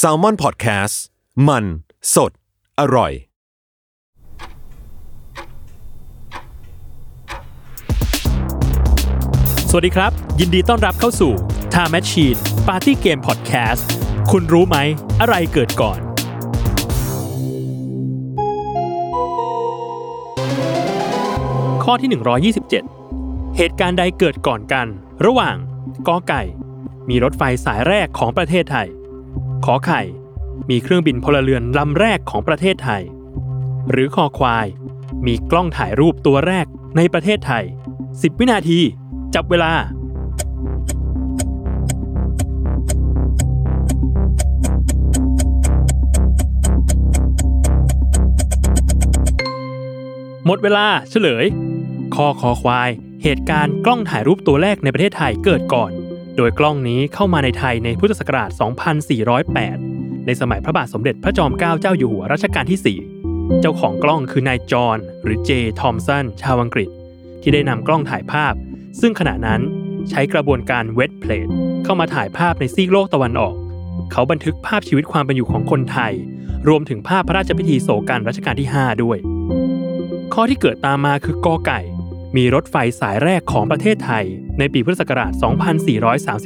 s a l ม o n PODCAST มัน สด อร่อย สวัสดีครับ ยินดีต้อนรับเข้าสู่ Time Machine Party Game Podcast คุณรู้ไหม อะไรเกิดก่อน ข้อที่ 127 เหตุการณ์ใดเกิดก่อนกัน ระหว่างกอไก่ มีรถไฟสายแรกของประเทศไทย ขอไข่ มีเครื่องบินพลเรือนลำแรกของประเทศไทย หรือคอควาย มีกล้องถ่ายรูปตัวแรกในประเทศไทย 10 วินาที จับเวลาหมดเวลาเฉลย คอคอควาย เหตุการณ์กล้องถ่ายรูปตัวแรกในประเทศไทยเกิดก่อน โดยกล้องนี้เข้ามาในไทยในพุทธศักราช 2408 ในสมัยพระบาทสมเด็จพระจอมเกล้าเจ้าอยู่หัวรัชกาลที่ 4 เจ้าของกล้องคือนายจอห์นหรือเจทอมสันชาวอังกฤษ ที่ได้นำกล้องถ่ายภาพ ซึ่งขณะนั้นใช้กระบวนการเวทเพลทเข้ามาถ่ายภาพในซีกโลกตะวันออก เขาบันทึกภาพชีวิตความเป็นอยู่ของคนไทย รวมถึงภาพพระราชพิธีโศกันรัชกาลที่ 5 ด้วย ข้อที่เกิดตามมาคือกอไก่ มีรถไฟสายแรกของประเทศไทย ในปีพุทธศักราช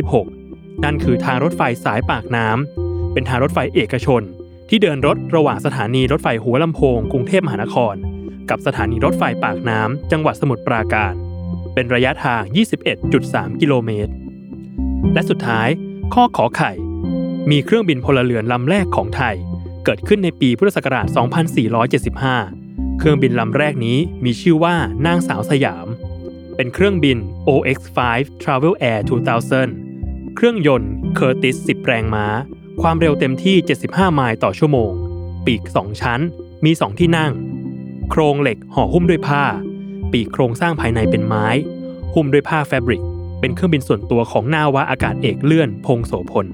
2436 นั่นคือทางรถไฟสายปากน้ำ เป็นทางรถไฟเอกชน ที่เดินรถระหว่างสถานีรถไฟหัวลำโพงกรุงเทพมหานคร กับสถานีรถไฟปากน้ำ จังหวัดสมุทรปราการ เป็นระยะทาง 21.3 กิโลเมตร และสุดท้าย ข้อขอไข่ มีเครื่องบินพลเรือนลำแรกของไทย เกิดขึ้นในปีพุทธศักราช 2475 เครื่องบินลำแรกนี้มีชื่อว่านางสาวสยาม เป็นเครื่องบิน OX5 Travel Air 2000 เครื่องยนต์ Curtiss 10 แรงม้า ความเร็วเต็มที่ 75 ไมล์ต่อชั่วโมง ปีก 2 ชั้น มี 2 ที่นั่ง โครงเหล็กห่อหุ้มด้วยผ้า ปีกโครงสร้างภายในเป็นไม้ หุ้มด้วยผ้าแฟบริก เป็นเครื่องบินส่วนตัวของนาวาอากาศเอกเลื่อน พงโสพล